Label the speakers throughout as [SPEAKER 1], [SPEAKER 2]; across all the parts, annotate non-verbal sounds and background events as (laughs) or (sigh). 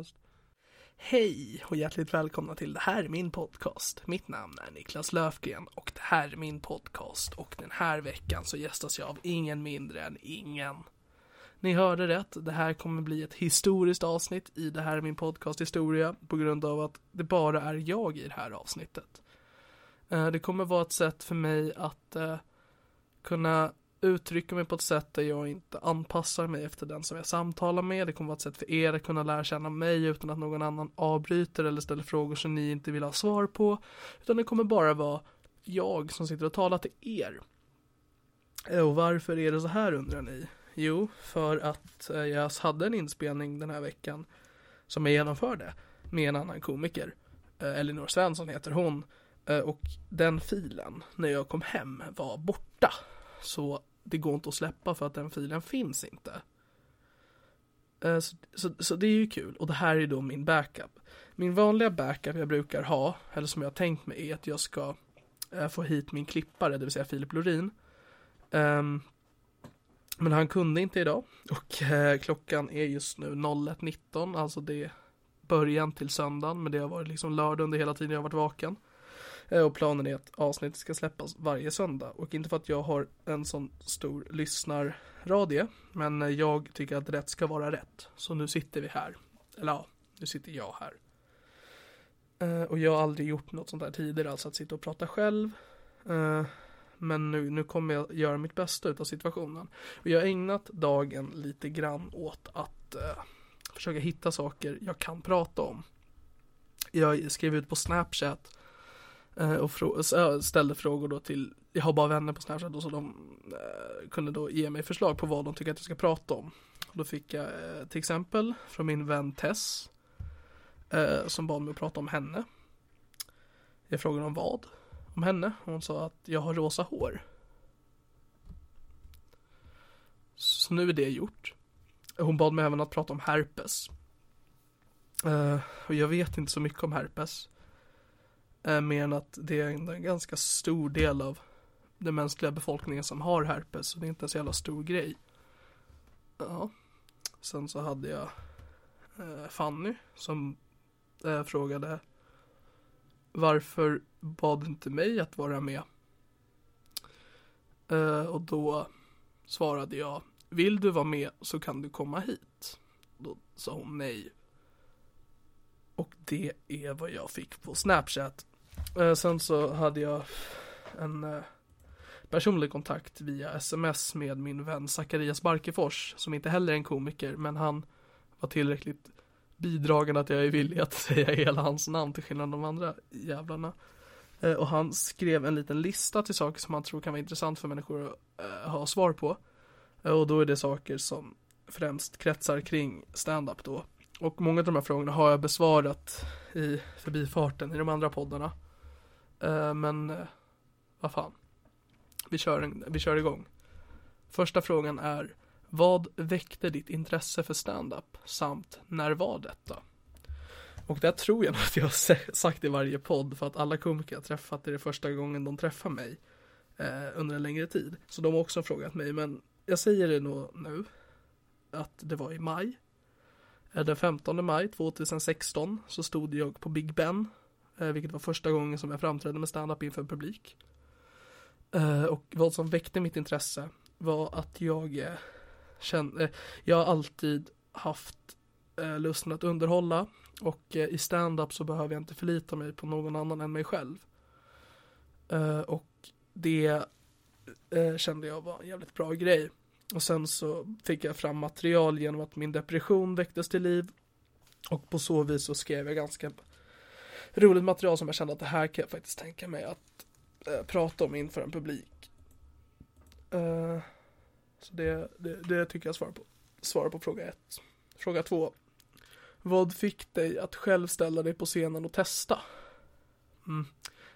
[SPEAKER 1] Podcast. Hej och hjärtligt välkomna till Det här är min podcast. Mitt namn är Niklas Löfgren och det här är min podcast och den här veckan så gästas jag av ingen mindre än ingen. Ni hörde rätt, det här kommer bli ett historiskt avsnitt i Det här är min podcast historia på grund av att det bara är jag i det här avsnittet. Eh, det kommer vara ett sätt för mig att eh, kunna uttrycka mig på ett sätt där jag inte anpassar mig efter den som jag samtalar med. Det kommer vara ett sätt för er att kunna lära känna mig utan att någon annan avbryter eller ställer frågor som ni inte vill ha svar på. Utan det kommer bara vara jag som sitter och talar till er. Eh, och varför är det så här undrar ni? Jo, för att eh, jag hade en inspelning den här veckan som jag genomförde med en annan komiker. Eh, Elinor Svensson heter hon. Och den filen, när jag kom hem, var borta. Så det går inte att släppa för att den filen finns inte. Eh, så, så, så det är ju kul och det här är då min backup. Min vanliga backup jag brukar ha, eller som jag har tänkt mig, är att jag ska eh, få hit min klippare, det vill säga Filip Lorin. Ehm, men han kunde inte idag och eh, klockan är just nu 01.19, alltså det är början till söndagen, men det har varit liksom lördag under hela tiden jag har varit vaken. Eh, och planen är att avsnittet ska släppas varje söndag. Och inte för att jag har en sån stor lyssnarradie. Men jag tycker att rätt ska vara rätt. Så nu sitter vi här. Eller ja, nu sitter jag här. Eh, och jag har aldrig gjort något sånt här tidigare, alltså att sitta och prata själv. Eh, men nu, nu kommer jag göra mitt bästa utav situationen. Och jag har ägnat dagen lite grann åt att försöka hitta saker jag kan prata om. Jag skrev ut på Snapchat Eh, och frå- eh, ställde frågor då till, jag har bara vänner på Snapchat och så de eh, kunde då ge mig förslag på vad de tycker att jag ska prata om. Och Då fick jag eh, till exempel från min vän Tess eh, som bad mig att prata om henne. Jag frågade om vad? Om henne. Hon sa att jag har rosa hår. Så nu är det gjort. Eh, hon bad mig även att prata om herpes. Och jag vet inte så mycket om herpes. Eh, mer än att det är en, en ganska stor del av den mänskliga befolkningen som har herpes. Så det är inte en så jävla stor grej. Ja. Sen så hade jag eh, Fanny som eh, frågade varför bad inte mig att vara med? Eh, och då svarade jag vill du vara med så kan du komma hit. Då sa hon nej. Och det är vad jag fick på Snapchat. Eh, sen så hade jag en eh, personlig kontakt via sms med min vän Zacharias Barkefors som inte heller är en komiker men han var tillräckligt bidragande att jag är villig att (laughs) säga hela hans namn till skillnad från de andra jävlarna. Eh, och han skrev en liten lista till saker som han tror kan vara intressant för människor att eh, ha svar på. Eh, och då är det saker som främst kretsar kring stand-up då. Och många av de här frågorna har jag besvarat i förbifarten i de andra poddarna. Eh, men eh, vad fan. Vi kör, vi kör igång. Första frågan är Vad väckte ditt intresse för stand-up? Samt när var detta? Och det tror jag nog att jag har sagt i varje podd för att alla komiker jag träffat är det första gången de träffar mig eh, under en längre tid. Så de har också frågat mig, men jag säger det nog nu att det var i maj. Eh, den 15 maj 2016 så stod jag på Big Ben, eh, vilket var första gången som jag framträdde med stand-up inför publik. Eh, och vad som väckte mitt intresse var att jag kände, jag har alltid haft lusten att underhålla och i stand-up så behöver jag inte förlita mig på någon annan än mig själv. Och det kände jag var en jävligt bra grej. Och sen så fick jag fram material genom att min depression väcktes till liv. Och på så vis så skrev jag ganska roligt material som jag kände att det här kan jag faktiskt tänka mig att eh, prata om inför en publik. Eh, så det, det, det, tycker jag svarar på. Svarar på fråga ett. Fråga två. Vad fick dig att själv ställa dig på scenen och testa? Mm.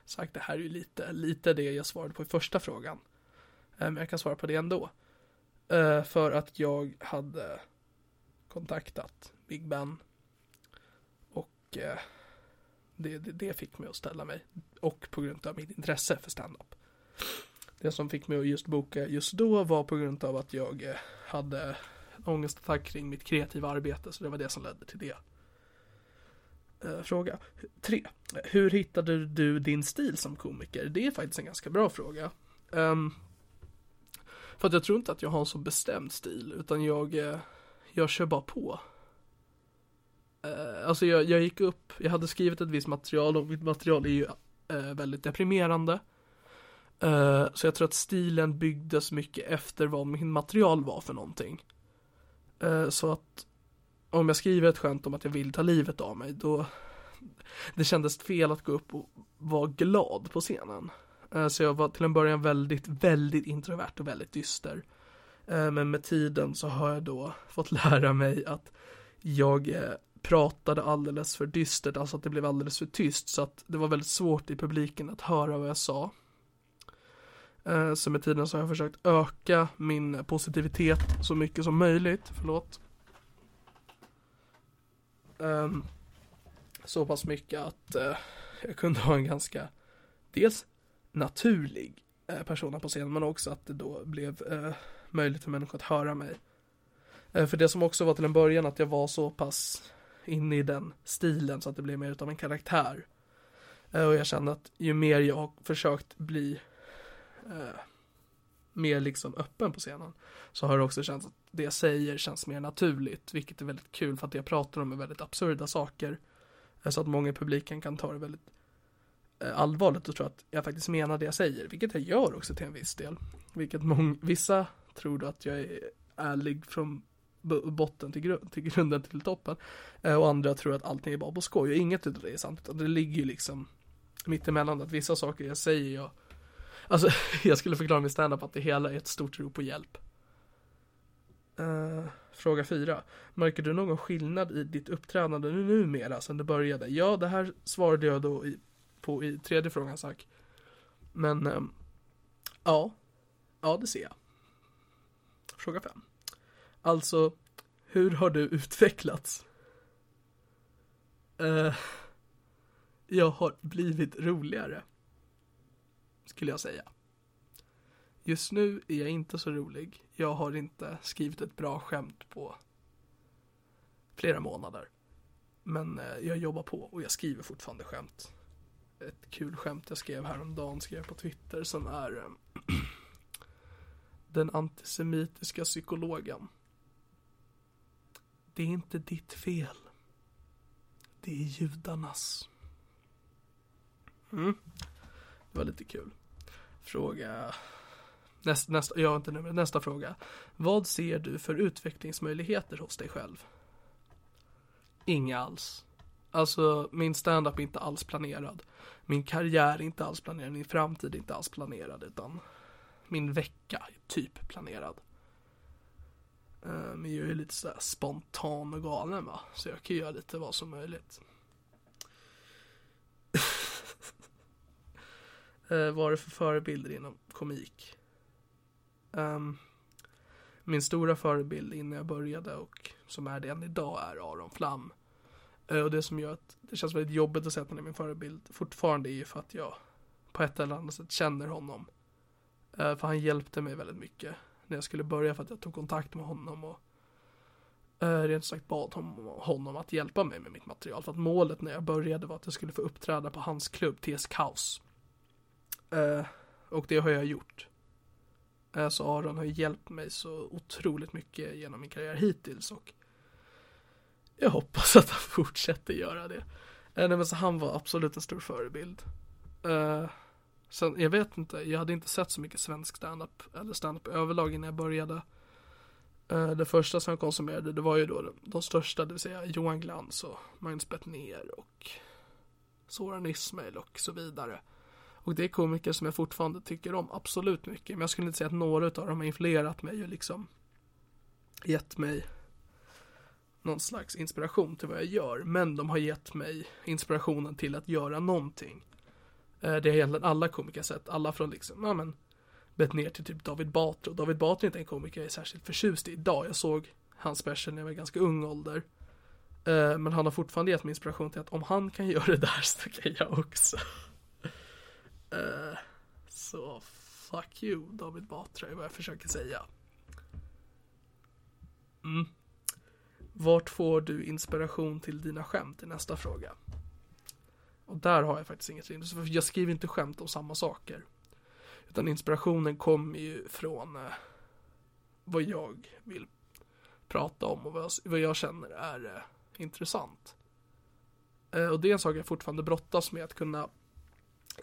[SPEAKER 1] Sagt, det här är ju lite, lite det jag svarade på i första frågan. Men jag kan svara på det ändå. Eh, för att jag hade kontaktat Big Ben. Och eh, det, det, det, fick mig att ställa mig. Och på grund av mitt intresse för stand-up. Det som fick mig att just boka just då var på grund av att jag eh, hade ångestattack kring mitt kreativa arbete, så det var det som ledde till det. Eh, fråga 3. Hur hittade du din stil som komiker? Det är faktiskt en ganska bra fråga. Um, för att jag tror inte att jag har en så bestämd stil, utan jag, eh, jag kör bara på. Eh, alltså jag, jag gick upp, jag hade skrivit ett visst material och mitt material är ju eh, väldigt deprimerande. så jag tror att stilen byggdes mycket efter vad min material var för någonting. Så att om jag skriver ett skämt om att jag vill ta livet av mig, då det kändes fel att gå upp och vara glad på scenen. Eh, så jag var till en början väldigt, väldigt introvert och väldigt dyster. Eh, men med tiden så har jag då fått (laughs) lära mig att jag eh, pratade alldeles för dystert, alltså att det blev alldeles för tyst så att det var väldigt svårt i publiken att höra vad jag sa. Så med tiden så har jag försökt öka min positivitet så mycket som möjligt. Förlåt. Ehm, så pass mycket att jag kunde ha en ganska dels naturlig eh, persona på scenen men också att det då blev eh, möjligt för människor att höra mig. Eh, för det som också var till en början att jag var så pass inne i den stilen så att det blev mer utav en karaktär. Eh, och jag kände att ju mer jag har försökt bli eh, mer liksom öppen på scenen så har det också känts att det jag säger känns mer naturligt vilket är väldigt kul för att det jag pratar om är väldigt absurda saker eh, så att många i publiken kan ta det väldigt Eh, allvarligt och tror att jag faktiskt menar det jag säger vilket jag gör också till en viss del vilket många, vissa tror då att jag är ärlig från botten till, grund, till grunden till toppen eh, och andra tror att allting är bara på skoj och inget av det är sant utan det ligger ju liksom mittemellan att vissa saker jag säger jag Alltså, (laughs) jag skulle förklara min standup att det hela är ett stort rop på hjälp. Uh, fråga 4. Märker du någon skillnad i ditt uppträdande numera sen du började? Ja, det här svarade jag då i, på i tredje frågan Zack. Men, eh, ja. Ja, det ser jag. Fråga fem. Alltså, hur har du (laughs) utvecklats? Eh, jag har blivit roligare skulle jag säga. Just nu är jag inte så rolig. Jag har inte skrivit ett bra skämt på flera månader. Men eh, jag jobbar på och jag skriver fortfarande skämt. Ett kul skämt jag skrev häromdagen skrev jag på Twitter som är eh, (clears throat) Den antisemitiska psykologen. Det är inte ditt fel. Det är judarnas. Mm. Det var lite kul. Fråga nästa, nästa, ja, inte numret, nästa fråga. Vad ser du för utvecklingsmöjligheter hos dig själv? Inga alls. Alltså min standup är inte alls planerad. Min karriär är inte alls planerad, min framtid är inte alls planerad utan min vecka är typ planerad. Eh, men jag är lite sådär spontan och galen va, så jag kan göra lite vad som möjligt. (laughs) Eh, vad är det för förebilder inom komik? Um, min stora förebild innan jag började och som är det än idag är Aron Flam. Eh, och det som gör att det känns väldigt jobbigt att säga att han är min förebild fortfarande är ju för att jag på ett eller annat sätt känner honom. Eh, för han hjälpte mig väldigt mycket när jag skulle börja för att jag tog kontakt med honom och eh, rent sagt bad honom, att hjälpa mig med mitt material. För att målet när jag började var att jag skulle få uppträda på hans klubb TS Kaos. Och det har jag gjort. Så Aron har hjälpt mig så otroligt mycket genom min karriär hittills och jag hoppas att han fortsätter göra det. Eh, nej, men så han var absolut en stor förebild. Eh, Sen, jag vet inte, jag hade inte sett så mycket svensk standup eller standup överlag innan jag började. Eh, det första som jag konsumerade det var ju då de, de största, det vill säga Johan Glans och Magnus Bettner och Soran Ismail och så vidare. Och det är komiker som jag fortfarande tycker om absolut mycket. Men jag skulle inte säga att några av dem har influerat mig och liksom gett mig någon slags inspiration till vad jag gör. Men de har gett mig inspirationen till att göra någonting. Eh, det har egentligen alla komiker sett. Alla från liksom, ja men, bett ner till typ David Batra. Och David Batra är inte en komiker jag är särskilt förtjust i idag. Jag såg hans special när jag var i ganska ung ålder. Eh, men han har fortfarande gett mig inspiration till att om han kan (laughs) göra det där så kan jag också. (laughs) Eh, så fuck you David Batra är vad jag försöker säga. Mm. Vart får du inspiration till dina skämt i nästa fråga? Och där har jag faktiskt inget rim. Jag skriver inte skämt om samma saker. Utan inspirationen kommer ju från eh, vad jag vill prata om och vad jag, vad jag känner är eh, intressant. Eh, och det är en sak jag fortfarande brottas med, att kunna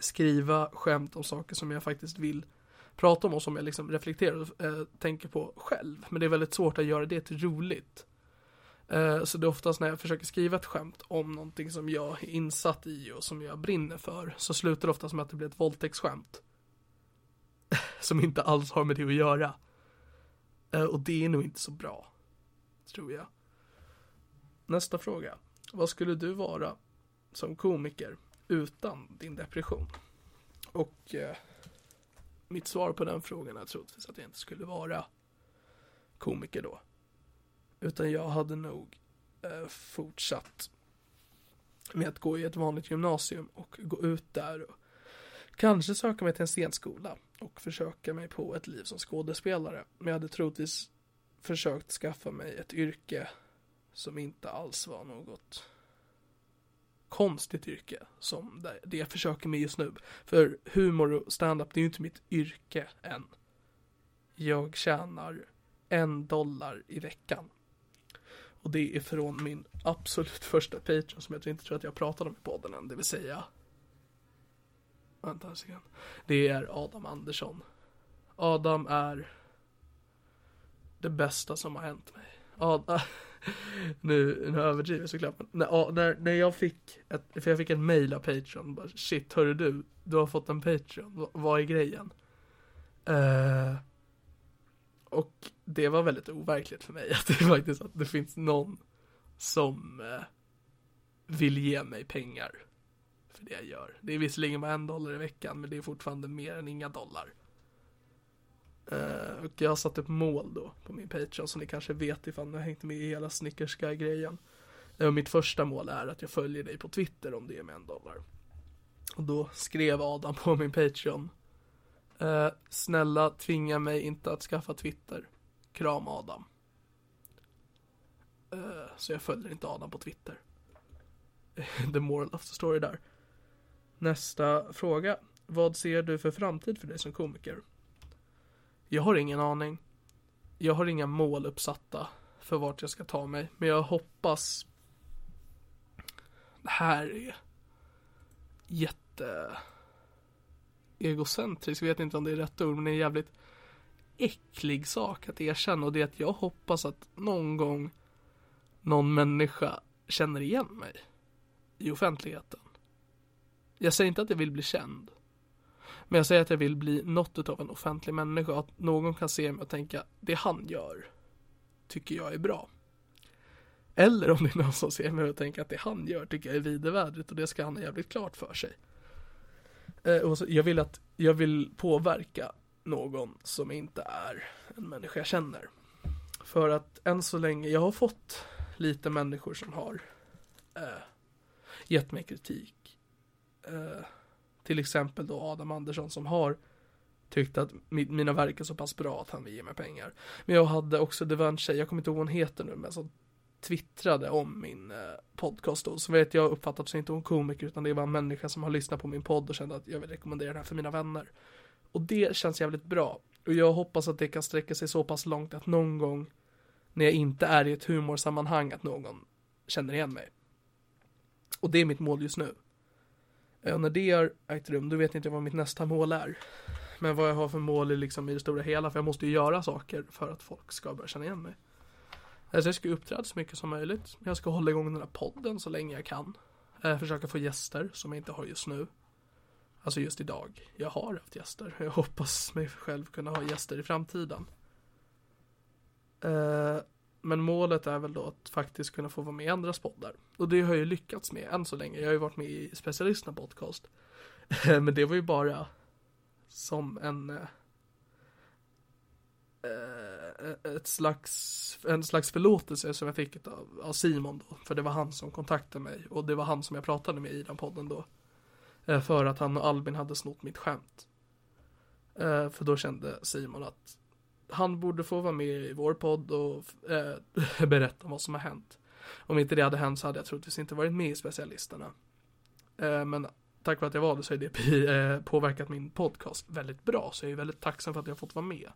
[SPEAKER 1] skriva skämt om saker som jag faktiskt vill prata om och som jag liksom reflekterar och eh, tänker på själv. Men det är väldigt svårt att göra det till roligt. Eh, så det är oftast när jag försöker skriva ett skämt om någonting som jag är insatt i och som jag brinner för så slutar det oftast med att det blir ett våldtäktsskämt. (laughs) som inte alls har med det att göra. Eh, och det är nog inte så bra. Tror jag. Nästa fråga. Vad skulle du vara som komiker utan din depression? Och eh, mitt svar på den frågan är troligtvis att jag inte skulle vara komiker då. Utan jag hade nog eh, fortsatt med att gå i ett vanligt gymnasium och gå ut där och kanske söka mig till en scenskola och försöka mig på ett liv som skådespelare. Men jag hade troligtvis försökt skaffa mig ett yrke som inte alls var något konstigt yrke som det jag försöker med just nu. För humor och stand-up det är ju inte mitt yrke än. Jag tjänar en dollar i veckan och det är från min absolut första Patreon som jag inte tror att jag pratade om i podden än, det vill säga Vänta en sekund. Det är Adam Andersson. Adam är det bästa som har hänt mig. Adam, (laughs) nu, nu överdriver jag såklart. Men när, när, när jag fick ett, för jag fick en mail av Patreon. Bara, Shit, hörru du, du har fått en Patreon. V vad är grejen? Uh, och det var väldigt overkligt för mig att det (laughs) faktiskt att det finns någon som eh, vill ge mig pengar för det jag gör. Det är visserligen bara en dollar i veckan men det är fortfarande mer än inga dollar. Uh, och jag har satt upp mål då på min Patreon som ni kanske vet ifall ni har hängt med i hela Snickerska-grejen. uh, mitt första mål är att jag följer dig på Twitter om det är med en dollar. Och då skrev Adam på min Patreon Eh, snälla tvinga mig inte att skaffa Twitter. Kram Adam. Uh, så jag följer inte Adam på Twitter. (laughs) the moral of the story där. Nästa fråga. Vad ser du för framtid för dig som komiker? Jag har ingen aning. Jag har inga mål uppsatta för vart jag ska ta mig. Men jag hoppas det här är jätte egocentrisk, vet inte om det är rätt ord, men det är en jävligt äcklig sak att erkänna och det är att jag hoppas att någon gång någon människa känner igen mig i offentligheten. Jag säger inte att jag vill bli känd. Men jag säger att jag vill bli något av en offentlig människa. Att någon kan se mig och tänka, det han gör tycker jag är bra. Eller om det är någon som ser mig och tänker att det han gör tycker jag är vidervärdigt och det ska han ha jävligt klart för sig. Eh, så, jag vill att, jag vill påverka någon som inte är en människa jag känner. För att än så länge, jag har fått lite människor som har eh, gett mig kritik. Eh, till exempel då Adam Andersson som har tyckt att mina verk är så pass bra att han vill ge mig pengar. Men jag hade också, det var en tjej, jag kommer inte ihåg vad hon heter nu, men som twittrade om min eh, podcast då. Så vet jag uppfattat så inte hon komiker utan det var en människa som har lyssnat på min podd och kände att jag vill rekommendera den här för mina vänner. Och det känns jävligt bra. Och jag hoppas att det kan sträcka sig så pass långt att någon gång när jag inte är i ett humorsammanhang att någon känner igen mig. Och det är mitt mål just nu. Och när det har ägt rum, då vet jag inte vad mitt nästa mål är. Men vad jag har för mål är liksom i det stora hela, för jag måste ju göra saker för att folk ska börja känna igen mig. Alltså jag ska uppträda så mycket som möjligt. Jag ska hålla igång den här podden så länge jag kan. Eh, försöka få gäster som jag inte har just nu. Alltså just idag. Jag har haft gäster. Jag hoppas mig själv kunna ha gäster i framtiden. Eh, men målet är väl då att faktiskt kunna få vara med i andras poddar. Och det har jag ju lyckats med än så länge. Jag har ju varit med i specialisterna podcast. (laughs) Men det var ju bara som en eh, Eh, ett slags, en slags förlåtelse som jag fick av, av Simon då. För det var han som kontaktade mig och det var han som jag pratade med i den podden då. Eh, för att han och Albin hade snott mitt skämt. Eh, för då kände Simon att han borde få vara med i vår podd och äh, (laughs) berätta vad som har hänt. Om inte det hade hänt så hade jag troligtvis inte varit med i specialisterna. Äh, men tack vare att jag var det så har det påverkat min podcast väldigt bra. Så jag är väldigt tacksam för att jag har fått vara med.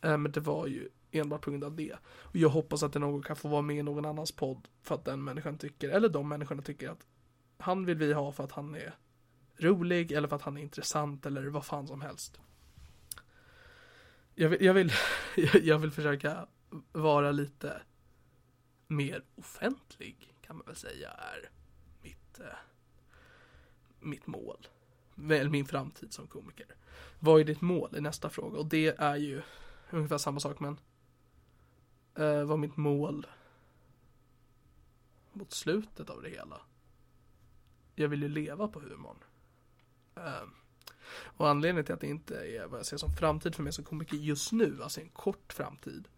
[SPEAKER 1] Eh, men det var ju enbart på grund av det. Och jag hoppas att det någon kan få vara med i någon annans podd. För att den människan tycker, eller de människorna tycker att han vill vi ha för att han är rolig eller för att han är intressant eller vad fan som helst jag vill, jag vill, (laughs) jag vill försöka vara lite mer offentlig kan man väl säga är mitt, eh, mitt mål. Väl min framtid som komiker. Vad är ditt mål är nästa fråga och det är ju ungefär samma sak men eh, var mitt mål mot slutet av det hela. Jag vill ju leva på humorn. Eh, och anledningen till att det inte är vad jag ser som framtid för mig som komiker just nu, alltså en kort framtid,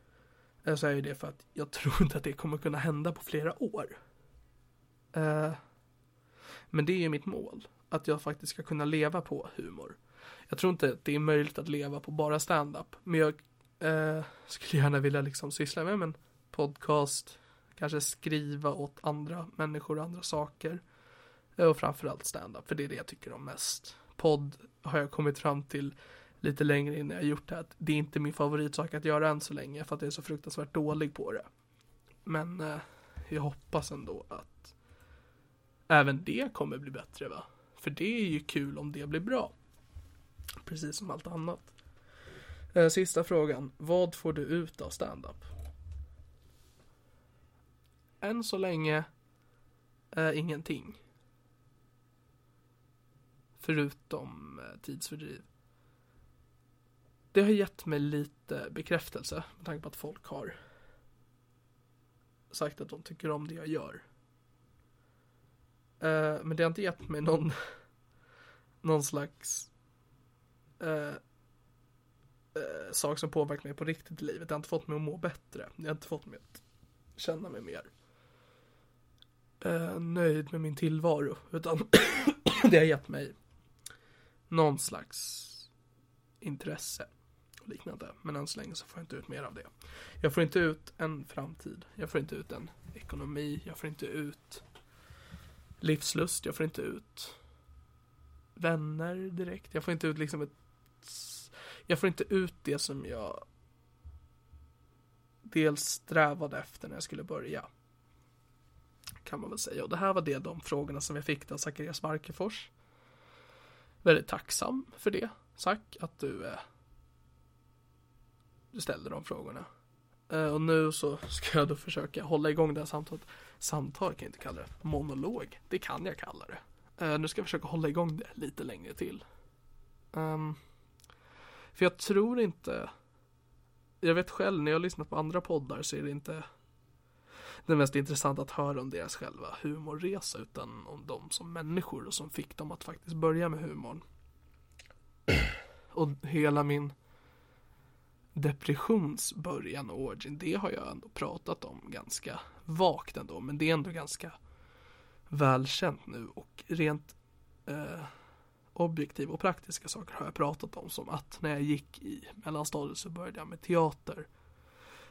[SPEAKER 1] eh, så är det för att jag (laughs) tror inte att det kommer kunna hända på flera år. Uh, men det är ju mitt mål, att jag faktiskt ska kunna leva på humor. Jag tror inte att det är möjligt att leva på bara stand-up, men jag eh, skulle gärna vilja liksom syssla med en podcast, kanske skriva åt andra människor och andra saker. Eh, och framförallt stand-up, för det är det jag tycker om mest podd har jag kommit fram till lite längre innan jag gjort det att det är inte min favoritsak att göra än så länge för att jag är så fruktansvärt dålig på det. Men eh, jag hoppas ändå att även det kommer bli bättre va? För det är ju kul om det blir bra. Precis som allt annat. Eh, sista frågan. Vad får du ut av standup? Än så länge eh, ingenting. Förutom eh, tidsfördriv. Det har gett mig lite bekräftelse med tanke på att folk har sagt att de tycker om det jag gör. Eh, men det har inte gett mig någon (laughs) någon slags eh, eh, sak som påverkar mig på riktigt i livet. Det har inte fått mig att må bättre. Det har inte fått mig att känna mig mer eh, nöjd med min tillvaro. Utan (clears throat) det har gett mig någon slags intresse och liknande. Men än så länge så får jag inte ut mer av det. Jag får inte ut en framtid. Jag får inte ut en ekonomi. Jag får inte ut livslust. Jag får inte ut vänner direkt. Jag får inte ut liksom ett jag får inte ut det som jag dels strävade efter när jag skulle börja. Kan man väl säga. Och det här var det de frågorna som jag fick av Zacharias Markefors väldigt tacksam för det. Zack, att du eh, ställde de frågorna. Eh, och nu så ska jag då försöka hålla igång det här samtalet. Samtal kan jag inte kalla det. Monolog, det kan jag kalla det. Eh, nu ska jag försöka hålla igång det lite längre till. Um, för jag tror inte Jag vet själv när jag har lyssnat på andra poddar så är det inte Det mest intressanta att höra om deras själva humorresa utan om dem som människor och som fick dem att faktiskt börja med humorn. Och hela min depressionsbörjan och origin, det har jag ändå pratat om ganska vagt ändå, men det är ändå ganska välkänt nu och rent eh, objektiva och praktiska saker har jag pratat om som att när jag gick i mellanstadiet så började jag med teater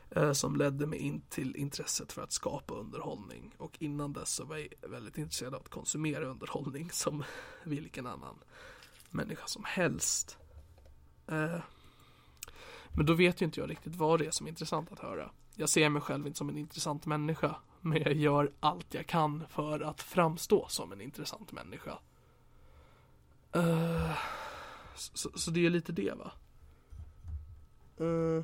[SPEAKER 1] eh, som ledde mig in till intresset för att skapa underhållning och innan dess så var jag väldigt intresserad av att konsumera underhållning (laughs) som vilken annan människa som helst. Eh, men då vet ju inte jag riktigt vad det är som är intressant att höra. Jag ser mig själv inte som en intressant människa men jag gör allt jag kan för att framstå som en intressant människa. Uh, så, så, det är lite det va? Uh.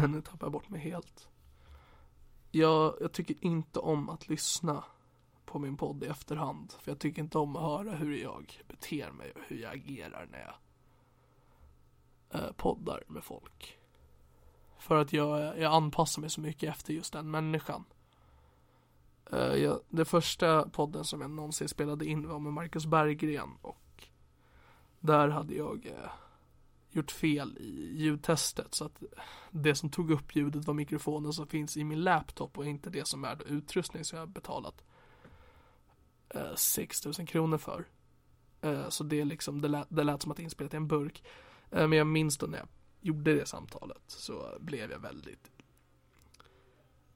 [SPEAKER 1] (laughs) nu tappar jag bort mig helt. Jag, jag tycker inte om att lyssna på min podd i efterhand. För jag tycker inte om att höra hur jag beter mig och hur jag agerar när jag uh, poddar med folk. För att jag, jag anpassar mig så mycket efter just den människan. Uh, jag, det första podden som jag någonsin spelade in var med Marcus Berggren och där hade jag uh, gjort fel i ljudtestet så att det som tog upp ljudet var mikrofonen som finns i min laptop och inte det som är då utrustning som jag har betalat eh, uh, 6000 kronor för. Uh, så det är liksom, det lät, det lät som att inspelat i en burk. Uh, men jag minns då när jag gjorde det samtalet så blev jag väldigt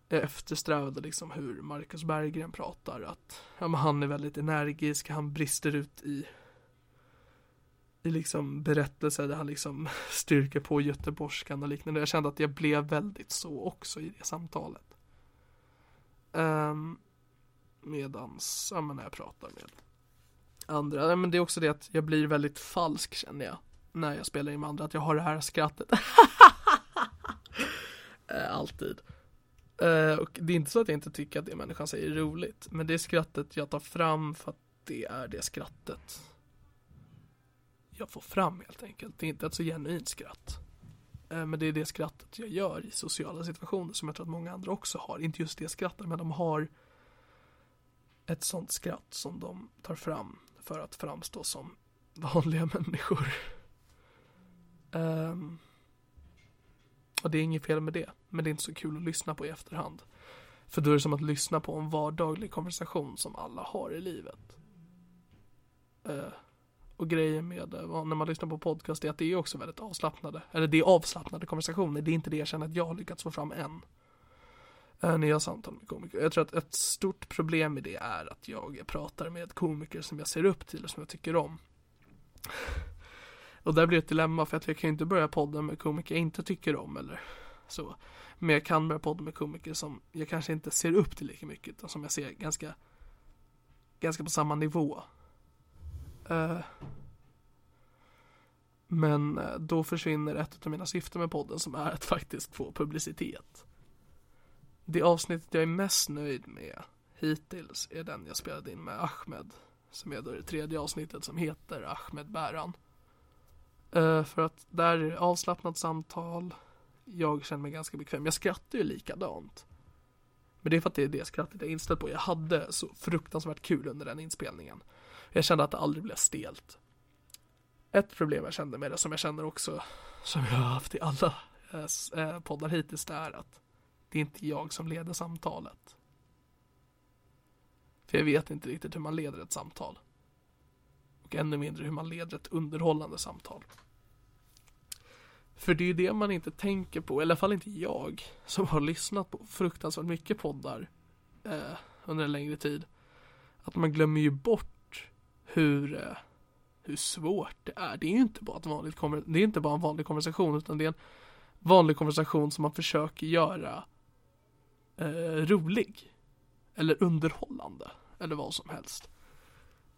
[SPEAKER 1] eftersträvade liksom hur Marcus Berggren pratar att ja, men han är väldigt energisk, han brister ut i i liksom berättelser där han liksom (laughs) styrker på göteborgskan och liknande. Jag kände att jag blev väldigt så också i det samtalet. Um, medans, ja men när jag pratar med andra, ja, men det är också det att jag blir väldigt falsk känner jag. När jag spelar in med andra, att jag har det här skrattet. (laughs) Eh, alltid. Uh, och det är inte så att jag inte tycker att det människan säger är roligt. Men det är skrattet jag tar fram för att det är det skrattet jag får fram helt enkelt. Det är inte ett så genuint skratt. Uh, men det är det skrattet jag gör i sociala situationer som jag tror att många andra också har. Inte just det skrattet, men de har ett sånt skratt som de tar fram för att framstå som (laughs) vanliga människor. Um, och det är inget fel med det, men det är inte så kul att lyssna på i efterhand. För då är det som att lyssna på en vardaglig konversation som alla har i livet. Uh, och grejen med eh, när man lyssnar på podcast är att det är också väldigt avslappnade, eller det är avslappnade konversationer, det är inte det jag känner att jag har lyckats få fram än. Eh, när jag samtalar med komiker. Jag tror att ett stort problem med det är att jag pratar med komiker som jag ser upp till och som jag tycker om. Och där blir det ett dilemma för att jag kan ju inte börja podda med komiker jag inte tycker om eller så. Men jag kan börja podda med komiker som jag kanske inte ser upp till lika mycket utan som jag ser ganska ganska på samma nivå. Uh, men eh, då försvinner ett av mina syften med podden som är att (laughs) faktiskt få publicitet. Det avsnittet jag är mest nöjd med hittills är den jag spelade in med Ahmed. Som är då det tredje avsnittet som heter Ahmed Bäran. Uh, för att där är det avslappnat samtal. Jag känner mig ganska bekväm. Jag skrattar ju likadant. Men det är för att det är det skrattet jag är inställd på. Jag hade så fruktansvärt kul under den inspelningen. Jag kände att det aldrig blev stelt. Ett problem jag kände med det, som jag känner också, som jag har haft i alla eh, eh, poddar hittills, det är att det är inte jag som leder samtalet. För jag vet inte riktigt hur man leder ett samtal. Och ännu mindre hur man leder ett underhållande samtal. För det är ju det man inte tänker på, i alla fall inte jag, som har lyssnat på fruktansvärt mycket poddar eh, under en längre tid. Att man glömmer ju bort hur, eh, hur svårt det är. Det är ju inte bara, ett vanligt, det är inte bara en vanlig konversation, utan det är en vanlig konversation som man försöker göra eh, rolig. Eller underhållande, eller vad som helst.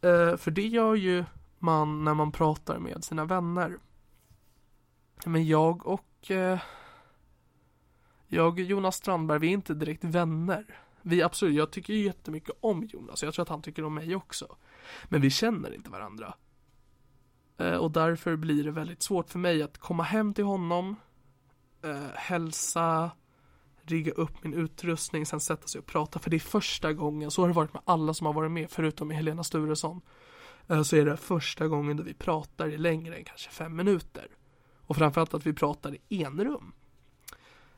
[SPEAKER 1] Eh, för det gör ju man när man pratar med sina vänner. Men jag och eh, jag och Jonas Strandberg, vi är inte direkt vänner. Vi absolut, jag tycker ju jättemycket om Jonas, jag tror att han tycker om mig också. Men vi känner inte varandra. Eh, och därför blir det väldigt svårt för mig att komma hem till honom, eh, hälsa, rigga upp min utrustning, sen sätta sig och prata. För det är första gången, så har det varit med alla som har varit med, förutom med Helena Sturesson. Eh, så är det första gången då vi pratar i längre än kanske fem minuter. Och framförallt att vi pratar i enrum.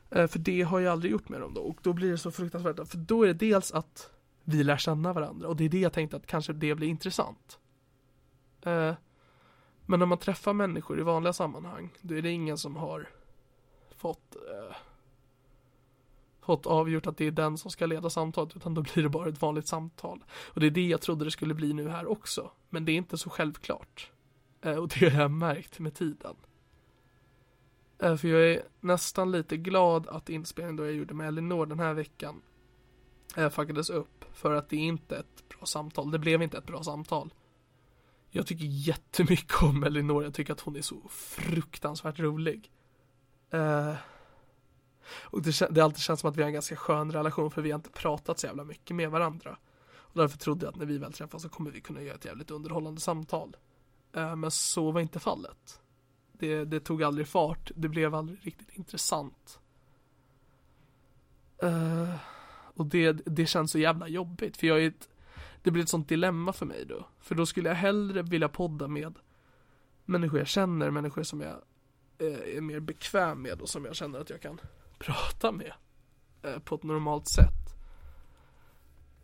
[SPEAKER 1] Eh, för det har jag aldrig gjort med dem då och då blir det så fruktansvärt. För då är det dels att vi lär känna varandra och det är det jag tänkte att kanske det blir intressant. Eh, men när man träffar människor i vanliga sammanhang då är det ingen som har fått eh, fått avgjort att det är den som ska leda samtalet utan då blir det bara ett vanligt samtal. Och det är det jag trodde det skulle bli nu här också. Men det är inte så självklart. Och det har jag märkt med tiden. Eh, för jag är nästan lite glad att inspelningen då jag gjorde med Elinor den här veckan eh, fuckades upp. För att det är inte ett bra samtal. Det blev inte ett bra samtal. Jag tycker jättemycket om Elinor. Jag tycker att hon är så fruktansvärt rolig. Uh, och det, det har alltid känts som att vi har en ganska skön relation för vi har inte pratat så jävla mycket med varandra. Och därför trodde jag att när vi väl träffas så kommer vi kunna göra ett jävligt underhållande samtal. Uh, men så var inte fallet det, det tog aldrig fart. Det blev aldrig riktigt intressant. Uh, och det, det känns så jävla jobbigt för jag är ett, det blir ett sånt dilemma för mig då. För då skulle jag hellre vilja podda med människor jag känner, människor som jag eh, är mer bekväm med och som jag känner att jag kan prata med eh, på ett normalt sätt.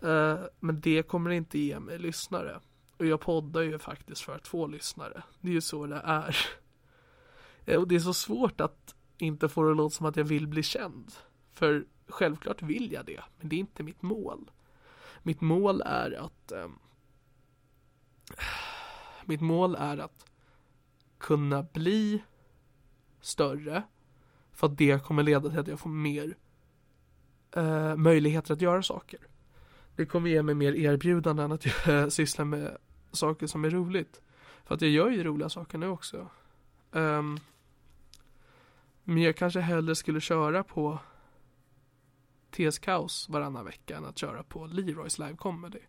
[SPEAKER 1] Eh, men det kommer inte ge mig lyssnare. Och jag poddar ju faktiskt för att få lyssnare. Det är ju så det är. Eh, och det är så svårt att inte få det att låta som att jag vill bli känd. För självklart vill jag det, men det är inte mitt mål. Mitt mål är att eh, Mitt mål är att kunna bli större för att det kommer leda till att jag får mer eh, möjligheter att göra saker. Det kommer ge mig mer erbjudanden att jag eh, sysslar med saker som är roligt. För att jag gör ju roliga saker nu också. Um, men jag kanske hellre skulle köra på TS Kaos varannan vecka än att köra på Leroys live comedy.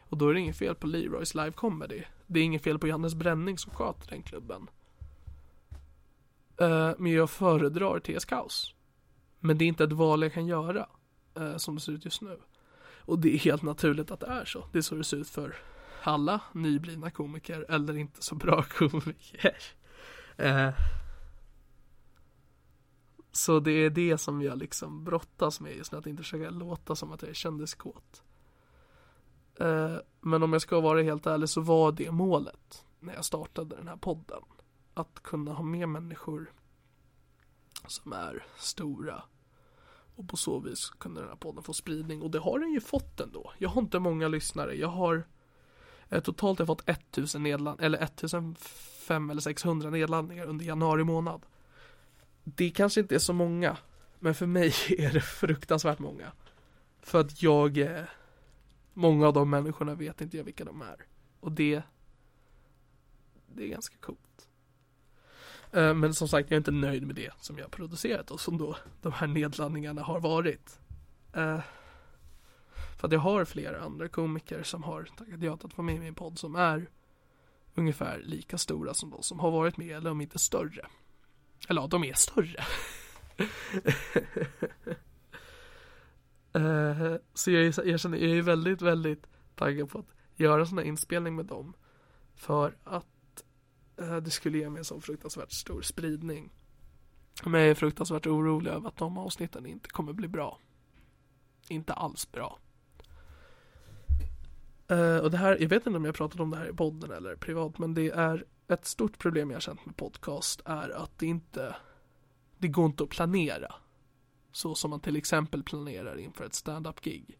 [SPEAKER 1] Och då är det inget fel på Leroys live comedy. Det är inget fel på Johannes Bränning som sköter den klubben. Uh, men jag föredrar TS Kaos. Men det är inte ett val jag kan göra. Uh, som det ser ut just nu. Och det är helt naturligt att det är så. Det är så det ser ut för alla nyblivna komiker eller inte så bra (laughs) komiker. Uh, så det är det som jag liksom brottas med just nu, att inte försöka låta som att jag är kändiskåt. Uh, men om jag ska vara helt ärlig så var det målet när jag startade den här podden. Att kunna ha med människor som är stora. Och på så vis kunde den här podden få spridning. Och det har den ju fått ändå. Jag har inte många lyssnare. Jag har eh, totalt har jag fått 1000 nedladdningar eller 1500 eller 600 nedladdningar under januari månad det kanske inte är så många, men för mig (laughs) är det fruktansvärt många. För att jag, eh, många av de människorna vet inte jag vilka de är. Och det, det är ganska coolt. Eh, men som sagt, jag är inte nöjd med det som jag har producerat och som då de här nedladdningarna har varit. Eh, för att jag har flera andra komiker som har tackat ja till att vara med i min podd som är ungefär lika stora som de som har varit med eller om inte större. Eller ja, de är större. uh, (laughs) så jag, jag känner, jag är väldigt, väldigt taggad på att göra en sån här inspelning med dem. För att uh, det skulle ge mig en sån fruktansvärt stor spridning. Men jag är fruktansvärt orolig över att de avsnitten inte kommer bli bra. Inte alls bra. Uh, och det här, jag vet inte om jag pratat om det här i podden eller privat, men det är ett stort problem jag har känt med podcast är att det inte det går inte att planera. Så som man till exempel planerar inför ett stand-up gig.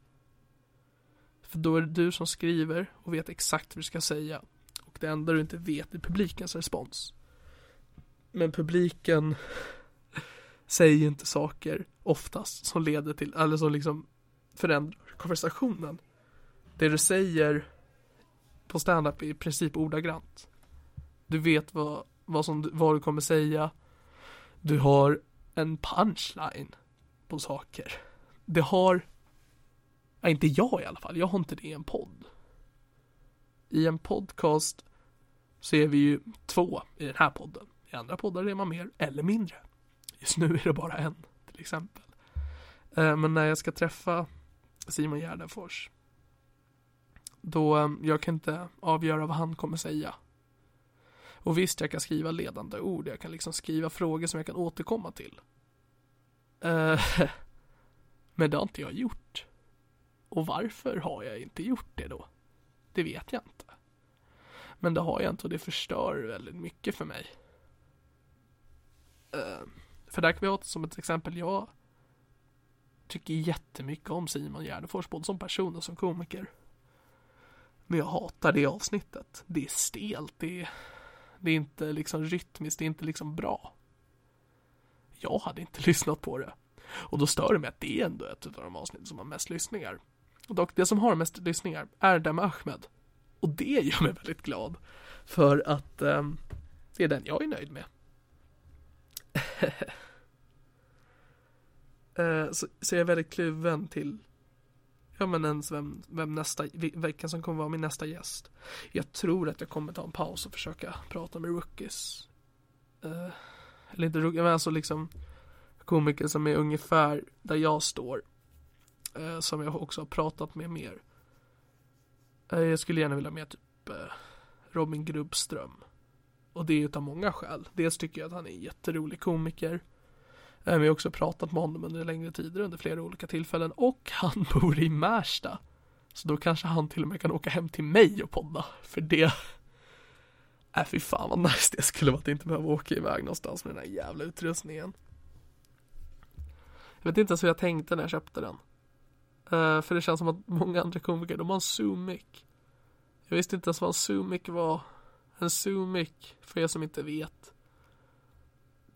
[SPEAKER 1] För då är det du som skriver och vet exakt vad du ska säga. Och det enda du inte vet är publikens respons. Men publiken (laughs) säger inte saker oftast som leder till, eller som liksom förändrar konversationen. Det du säger på stand-up är i princip ordagrant. Du vet vad, vad, som, vad du kommer säga Du har en punchline på saker. Det har, ja, inte jag i alla fall, jag har inte det i en podd. I en podcast så är vi ju två i den här podden. I andra poddar är man mer eller mindre. Just nu är det bara en till exempel. Eh, men när jag ska träffa Simon Gärdenfors då eh, jag kan inte avgöra vad han kommer säga. Och visst, jag kan skriva ledande ord. Jag kan liksom skriva frågor som jag kan återkomma till. Uh, (laughs) men det har inte jag gjort. Och varför har jag inte gjort det då? Det vet jag inte. Men det har jag inte och det förstör väldigt mycket för mig. Uh, för där kan vi ha som ett exempel. Jag tycker jättemycket om Simon Gärdenfors, både som person och som komiker. Men jag hatar det avsnittet. Det är stelt, det är, det är inte liksom rytmiskt, det är inte liksom bra. Jag hade inte (laughs) lyssnat på det. Och då stör det mig att det är ändå ett av de avsnitt som har mest lyssningar. Och dock, det som har mest lyssningar är det med Ahmed. Och det gör mig väldigt glad. För att eh, det är den jag är nöjd med. (laughs) eh, så, så jag är väldigt kluven till ja men ens vem, vem nästa, vilken som kommer vara min nästa gäst. Jag tror att jag kommer ta en paus och försöka prata med rookies. Uh, eller inte rookies, men alltså liksom komiker som är ungefär där jag står. Uh, som jag också har pratat med mer. Uh, jag skulle gärna vilja med typ Robin Grubbström. Och det är utav många skäl. Dels tycker jag att han är en jätterolig komiker. Eh, vi har också pratat med honom under längre tider under flera olika tillfällen och han (laughs) bor i Märsta. Så då kanske han till och med kan åka hem till mig och podda. För det Äh fy fan vad nice det skulle vara att inte behöva åka iväg någonstans med den här jävla utrustningen. Jag vet inte ens hur jag tänkte när jag köpte den. Uh, för det känns som att många andra komiker, de har en zoom Jag visste inte ens vad en zoom var. En zoom för er som inte vet,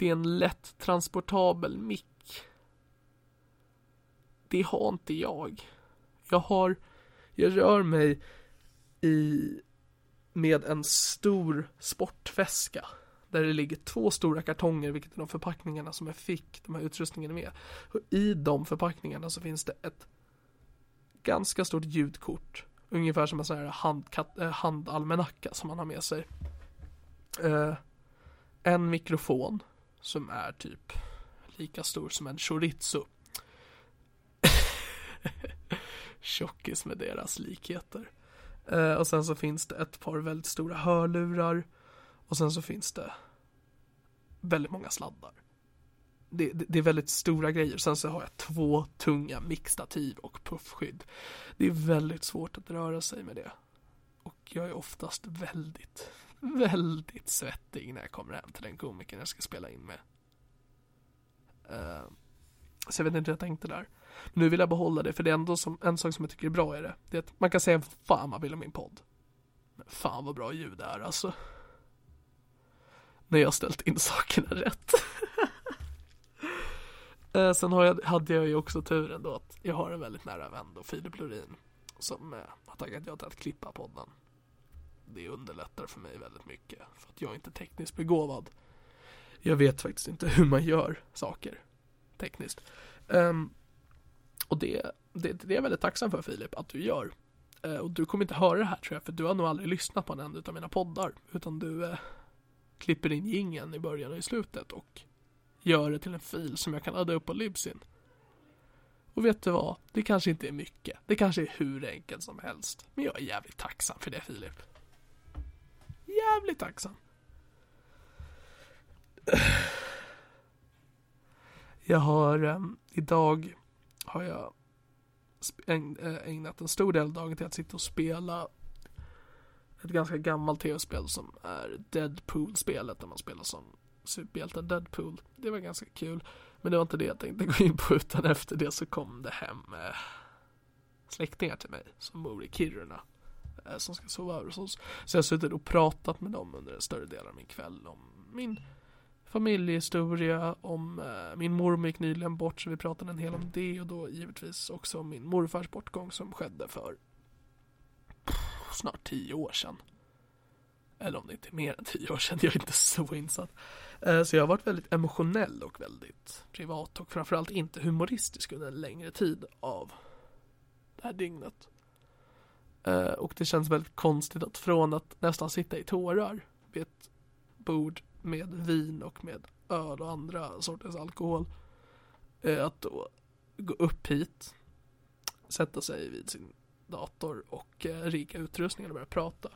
[SPEAKER 1] det är en lätt transportabel mick. Det har inte jag. Jag har, jag rör mig i, med en stor sportväska. Där det ligger två stora kartonger, vilket är de förpackningarna som jag fick de här utrustningen med. Och i de förpackningarna så finns det ett ganska stort ljudkort. Ungefär som en sån här hand, eh, handalmanacka som man har med sig. Eh, en mikrofon som är typ lika stor som en chorizo. (laughs) Tjockis med deras likheter. Eh, och sen så finns det ett par väldigt stora hörlurar. Och sen så finns det väldigt många sladdar. Det, det, det, är väldigt stora grejer. Sen så har jag två tunga mixtativ och puffskydd. Det är väldigt svårt att röra sig med det. Och jag är oftast väldigt, väldigt svettig när jag kommer hem till den komikern jag ska spela in med. Uh, så jag vet inte hur jag tänkte där. Men nu vill jag behålla det, för det är ändå som, en sak som jag tycker är bra i det. Det är att man kan säga fan man vill om min podd. Men fan vad bra ljud det är alltså. När jag ställt in (laughs) sakerna rätt. uh, (laughs) sen har jag, hade jag ju också turen då att jag har en väldigt nära vän då, Filip Lorin. Som uh, har tagit ja till att klippa podden det underlättar för mig väldigt mycket. För att jag är inte tekniskt begåvad. Jag vet faktiskt inte hur man gör saker tekniskt. Um, och det, det, det är jag väldigt tacksam för Filip, att du gör. Uh, och du kommer inte höra det här tror jag, för du har nog aldrig lyssnat på en enda av mina poddar. Utan du uh, klipper in gingen i början och i slutet och gör det till en fil som jag kan ladda upp på Libsyn. Och vet du vad? Det kanske inte är mycket. Det kanske är hur enkelt som helst. Men jag är jävligt tacksam för det Filip jävligt tacksam. Jag har um, idag har jag eh, ägnat en stor del av dagen till att sitta och spela ett ganska gammalt tv-spel som är Deadpool-spelet där man spelar som superhjälten Deadpool. Det var ganska kul. Men det var inte det jag tänkte gå in på utan efter det så kom det hem eh, släktingar till mig som bor i Kiruna. Eh, som ska sova över hos oss. Så jag har suttit och pratat med dem under en större del av min kväll om min familjehistoria, om eh, min mormor gick nyligen bort så vi pratade en hel om det och då givetvis också om min morfars bortgång som skedde för pff, snart tio år sedan. Eller om det inte är mer än tio år sedan, jag är inte så insatt. Eh, så jag har varit väldigt emotionell och väldigt privat och framförallt inte humoristisk under en längre tid av det här dygnet. Eh, och det känns väldigt konstigt att från att nästan sitta i tårar vid ett bord med vin och med öl och andra sorters alkohol. Eh, att då gå upp hit, sätta sig vid sin dator och eh, rigga utrustningen och börja prata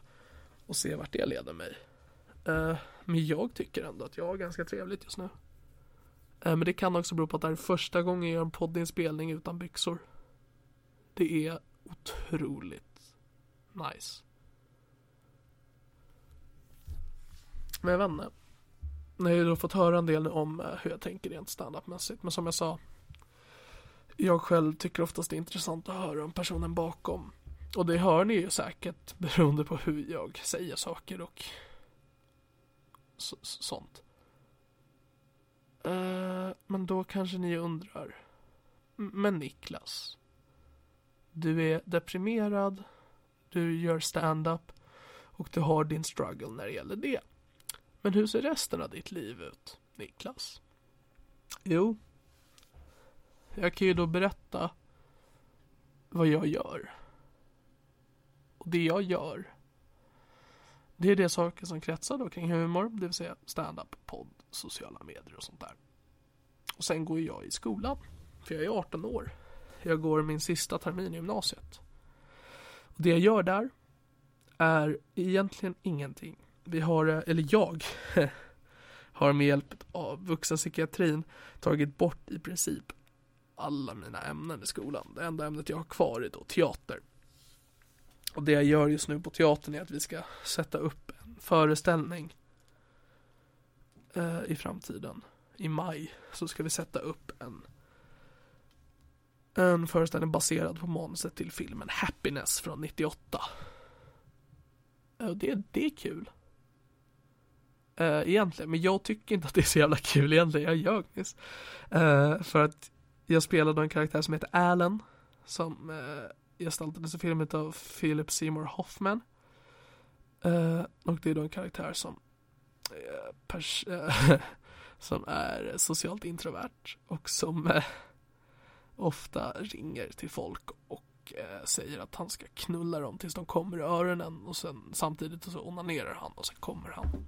[SPEAKER 1] och se vart det leder mig. Men jag tycker ändå att jag har ganska trevligt just nu. Men det kan också bero på att det här är första gången jag gör en poddinspelning utan byxor. Det är otroligt nice. Men jag vet inte. Jag har ju då fått höra en del om eh, hur jag tänker rent standupmässigt. Men som jag sa. Jag själv tycker oftast det är intressant att höra om personen bakom. Och det hör ni ju säkert beroende på hur jag säger saker och sånt. Uh, men då kanske ni undrar. Men Niklas. Du är deprimerad. Du gör stand-up. Och du har din struggle när det gäller det. Men hur ser resten av ditt liv ut, Niklas? Jo. Jag kan ju då berätta vad jag gör. Och det jag gör det är det saker som kretsar då kring humor, det vill säga stand-up, podd, sociala medier och sånt där. Och sen går jag i skolan, för jag är 18 år. Jag går min sista termin i gymnasiet. Och det jag gör där är egentligen ingenting. Vi har, eh, eller jag, (laughs) har med hjälp av vuxenpsykiatrin tagit bort i princip alla mina ämnen i skolan. Det enda ämnet jag har kvar är då teater. Och det jag gör just nu på teatern är att vi ska sätta upp en föreställning eh, i framtiden. I maj så ska vi sätta upp en en föreställning baserad på manuset till filmen Happiness från 98. Det, det är kul. Uh, egentligen, men jag tycker inte att det är så jävla kul egentligen, jag ljög nyss. Uh, för att jag spelade en karaktär som heter Alan, som uh, gestaltades i filmen av Philip Seymour Hoffman. Uh, och det är då en karaktär som, (laughs) som är socialt introvert och som ofta ringer till folk och eh, säger att han ska knulla dem tills de kommer i öronen och sen samtidigt så onanerar han och sen kommer han.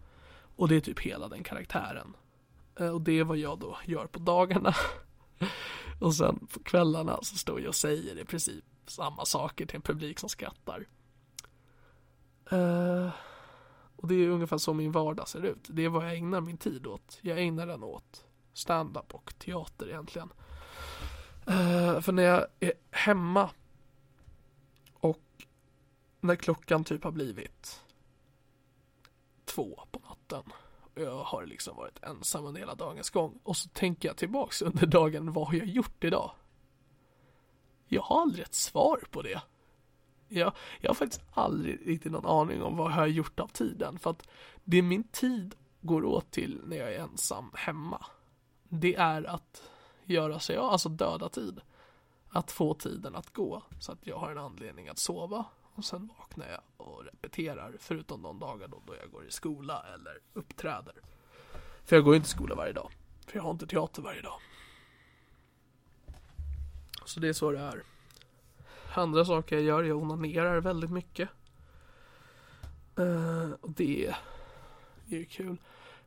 [SPEAKER 1] Och det är typ hela den karaktären. Eh, och det är vad jag då gör på dagarna. (laughs) och sen på kvällarna så står jag och säger i princip samma saker till en publik som skrattar. Eh, och det är ungefär så min vardag ser ut. Det är vad jag ägnar min tid åt. Jag ägnar den åt stand-up och teater egentligen. Uh, för när jag är hemma och när klockan typ har blivit två på natten och jag har liksom varit ensam under hela dagens gång och så tänker jag tillbaks under dagen vad har jag gjort idag? Jag har aldrig ett svar på det. Jag, jag har faktiskt aldrig riktigt någon aning om vad jag har gjort av tiden. För att det min tid går åt till när jag är ensam hemma. Det är att göra sig av, alltså döda tid. Att få tiden att gå så att jag har en anledning att sova. Och sen vaknar jag och repeterar. Förutom de dagar då, då jag går i skola eller uppträder. För jag går ju inte i skola varje dag. För jag har inte teater varje dag. Så det är så det är. Andra saker jag gör, jag onanerar väldigt mycket. Uh, och det är ju kul.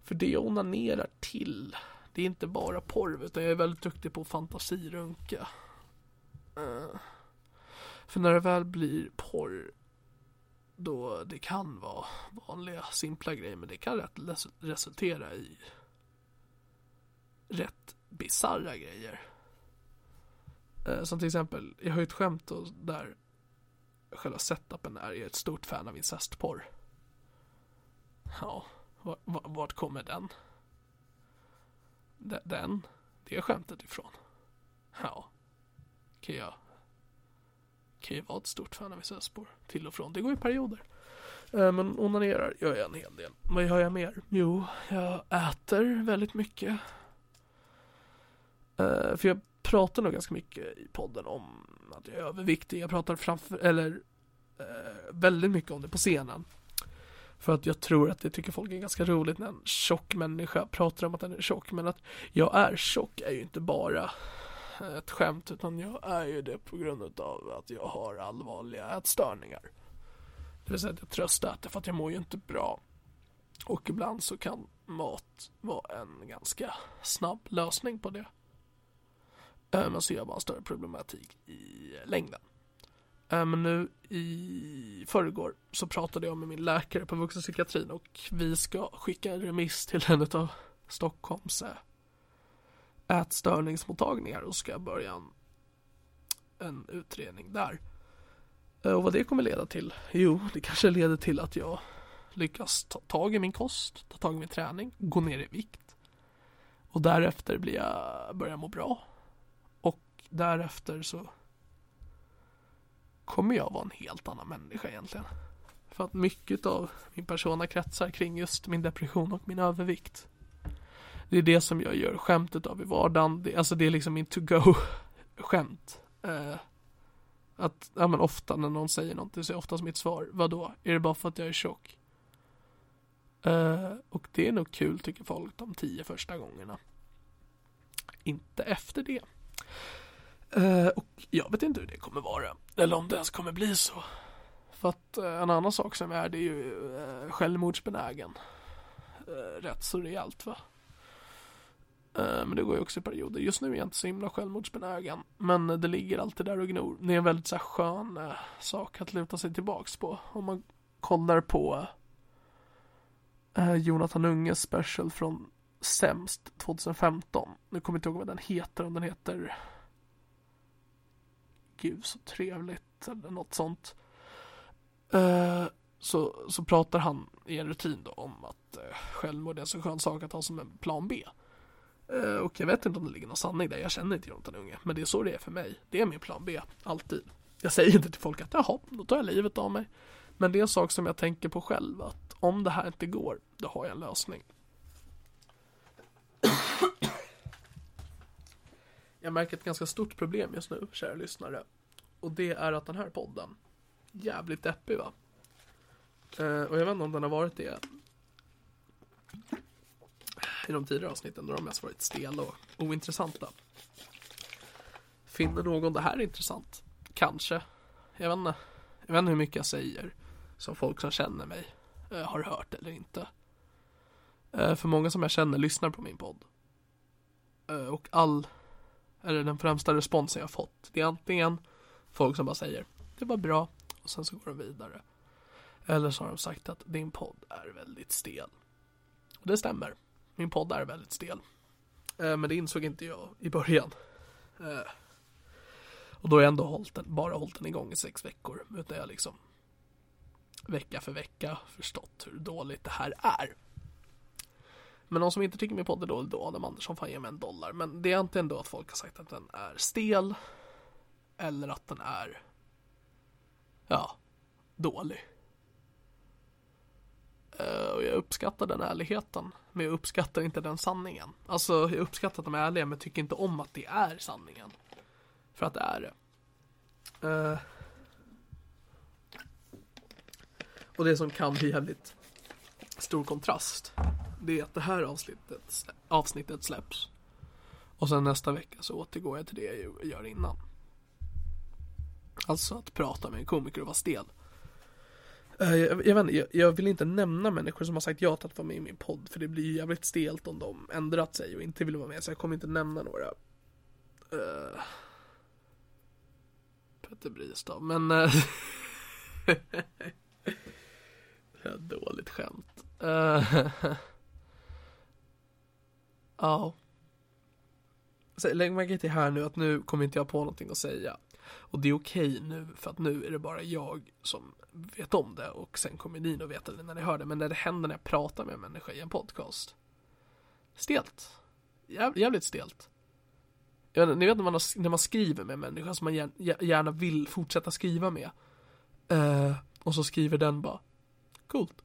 [SPEAKER 1] För det jag onanerar till, det är inte bara porr, utan jag är väldigt duktig på fantasirunka. Uh, för när det väl blir porr, då det kan vara vanliga simpla grejer, men det kan rätt resultera i rätt bisarra grejer. Eh, som till exempel, jag har ju ett skämt där själva setupen är, jag är ett stort fan av incestporr. Ja, vart kommer den? Den? Det skämtet ifrån? Ja, kan jag kan ju vara ett stort fan av spår till och från. Det går i perioder. Eh, men onanerar gör jag en hel del. Vad gör jag mer? Jo, jag äter väldigt mycket. Eh, för jag pratar nog ganska mycket i podden om att jag är överviktig. Jag pratar framför, eller eh, väldigt mycket om det på scenen. För att jag tror att det tycker folk är ganska roligt när en tjock människa pratar om att den är tjock. Men att jag är tjock är ju inte bara eh, ett skämt utan jag är ju det på grund av att jag har allvarliga ätstörningar. Det vill säga att jag tröstäter för att jag mår ju inte bra. Och ibland så kan mat vara en ganska snabb lösning på det. Eh, men så gör bara större problematik i längden. Äh, men nu i förrgår så pratade jag med min läkare på vuxenpsykiatrin och vi ska skicka en remiss till en av Stockholms äh, ätstörningsmottagningar och ska börja en, en utredning där. Äh, och vad det kommer leda till? Jo, det kanske leder till att jag lyckas ta tag i min kost, ta tag i min träning, gå ner i vikt. Och därefter blir jag, börjar må bra. Och därefter så kommer jag vara en helt annan människa egentligen. För att mycket av min persona kretsar kring just min depression och min övervikt. Det är det som jag gör skämtet av i vardagen. Det, alltså det är liksom min to-go skämt. Eh, att, ja men ofta när någon säger någonting så är oftast mitt svar, vadå? Är det bara för att jag är tjock? Eh, och det är nog kul tycker folk de tio första gångerna. Inte efter det. Uh, och jag vet inte hur det kommer vara. Eller om det ens kommer bli så. För att uh, en annan sak som är det är ju uh, självmordsbenägen. rätt så rejält va. Men det går ju också i perioder. Just nu är jag inte så himla självmordsbenägen. Men det ligger alltid där och gnor. Det är en väldigt så här, skön sak att luta sig tillbaks på. Om man kollar på eh, Jonathan Unges special från Sämst 2015. Nu kommer jag inte ihåg vad den heter, om den heter Gud så trevligt eller något sånt. Eh, så, så pratar han i en rutin då om att eh, självmord är en så skön sak att ha som en plan B. Eh, och jag vet inte om det ligger någon sanning där, jag känner inte Jonathan Unge. Men det är så det är för mig. Det är min plan B, alltid. Jag säger inte till folk att jaha, då tar jag livet av mig. Men det är en sak som jag tänker på själv att om det här inte går, då har jag en lösning. Jag märker ett ganska stort problem just nu, kära lyssnare. Och det är att den här podden, jävligt deppig va? Eh, och jag vet inte om den har varit det i de tidigare avsnitten, då har de mest varit stela och ointressanta. Finner någon det här intressant? Kanske. Jag vet inte. Jag vet inte hur mycket jag säger som folk som känner mig eh, har hört eller inte. Eh, för många som jag känner lyssnar på min podd. Eh, och all, eller den främsta responsen jag fått, det är antingen folk som bara säger det var bra och sen så går de vidare. Eller så har de sagt att din podd är väldigt stel. Och det stämmer. Min podd är väldigt stel. Eh, men det insåg inte jag i början. Eh, och då har jag ändå hållit den, bara hållit den igång i sex veckor. Utan jag liksom vecka för vecka förstått hur dåligt det här är. Men någon som inte tycker min podd är dålig då, Adam Andersson får ge mig en dollar. Men det är antingen då att folk har sagt att den är stel eller att den är ja, dålig. Uh, och jag uppskattar den ärligheten, men jag uppskattar inte den sanningen. Alltså, jag uppskattar att de är ärliga, men tycker inte om att det är sanningen. För att det är det. Uh, Och det som kan bli jävligt stor kontrast det är att det här avsnittet, avsnittet släpps. Och sen nästa vecka så återgår jag till det jag gör innan. Alltså att prata med en komiker och vara stel. Eh, jag, jag, vet, jag, jag, vill inte nämna människor som har sagt ja till att vara med i min podd. För det blir ju jävligt stelt om de ändrat sig och inte vill vara med. Så jag kommer inte nämna några. Uh, Petter Bristav. Men (laughs) uh, Dåligt skämt. Uh, (laughs) ja. Så lägg märke till här nu att nu kommer inte jag på någonting att säga. Och det är okej okay nu för att nu är det bara jag som vet om det och sen kommer ni att veta det när ni hör det. Men när det händer när jag pratar med en människa i en podcast. Stelt. Jävligt stelt. Jag, ni vet när man, har, när man skriver med en människa som man gärna vill fortsätta skriva med. Uh, och så skriver den bara Coolt.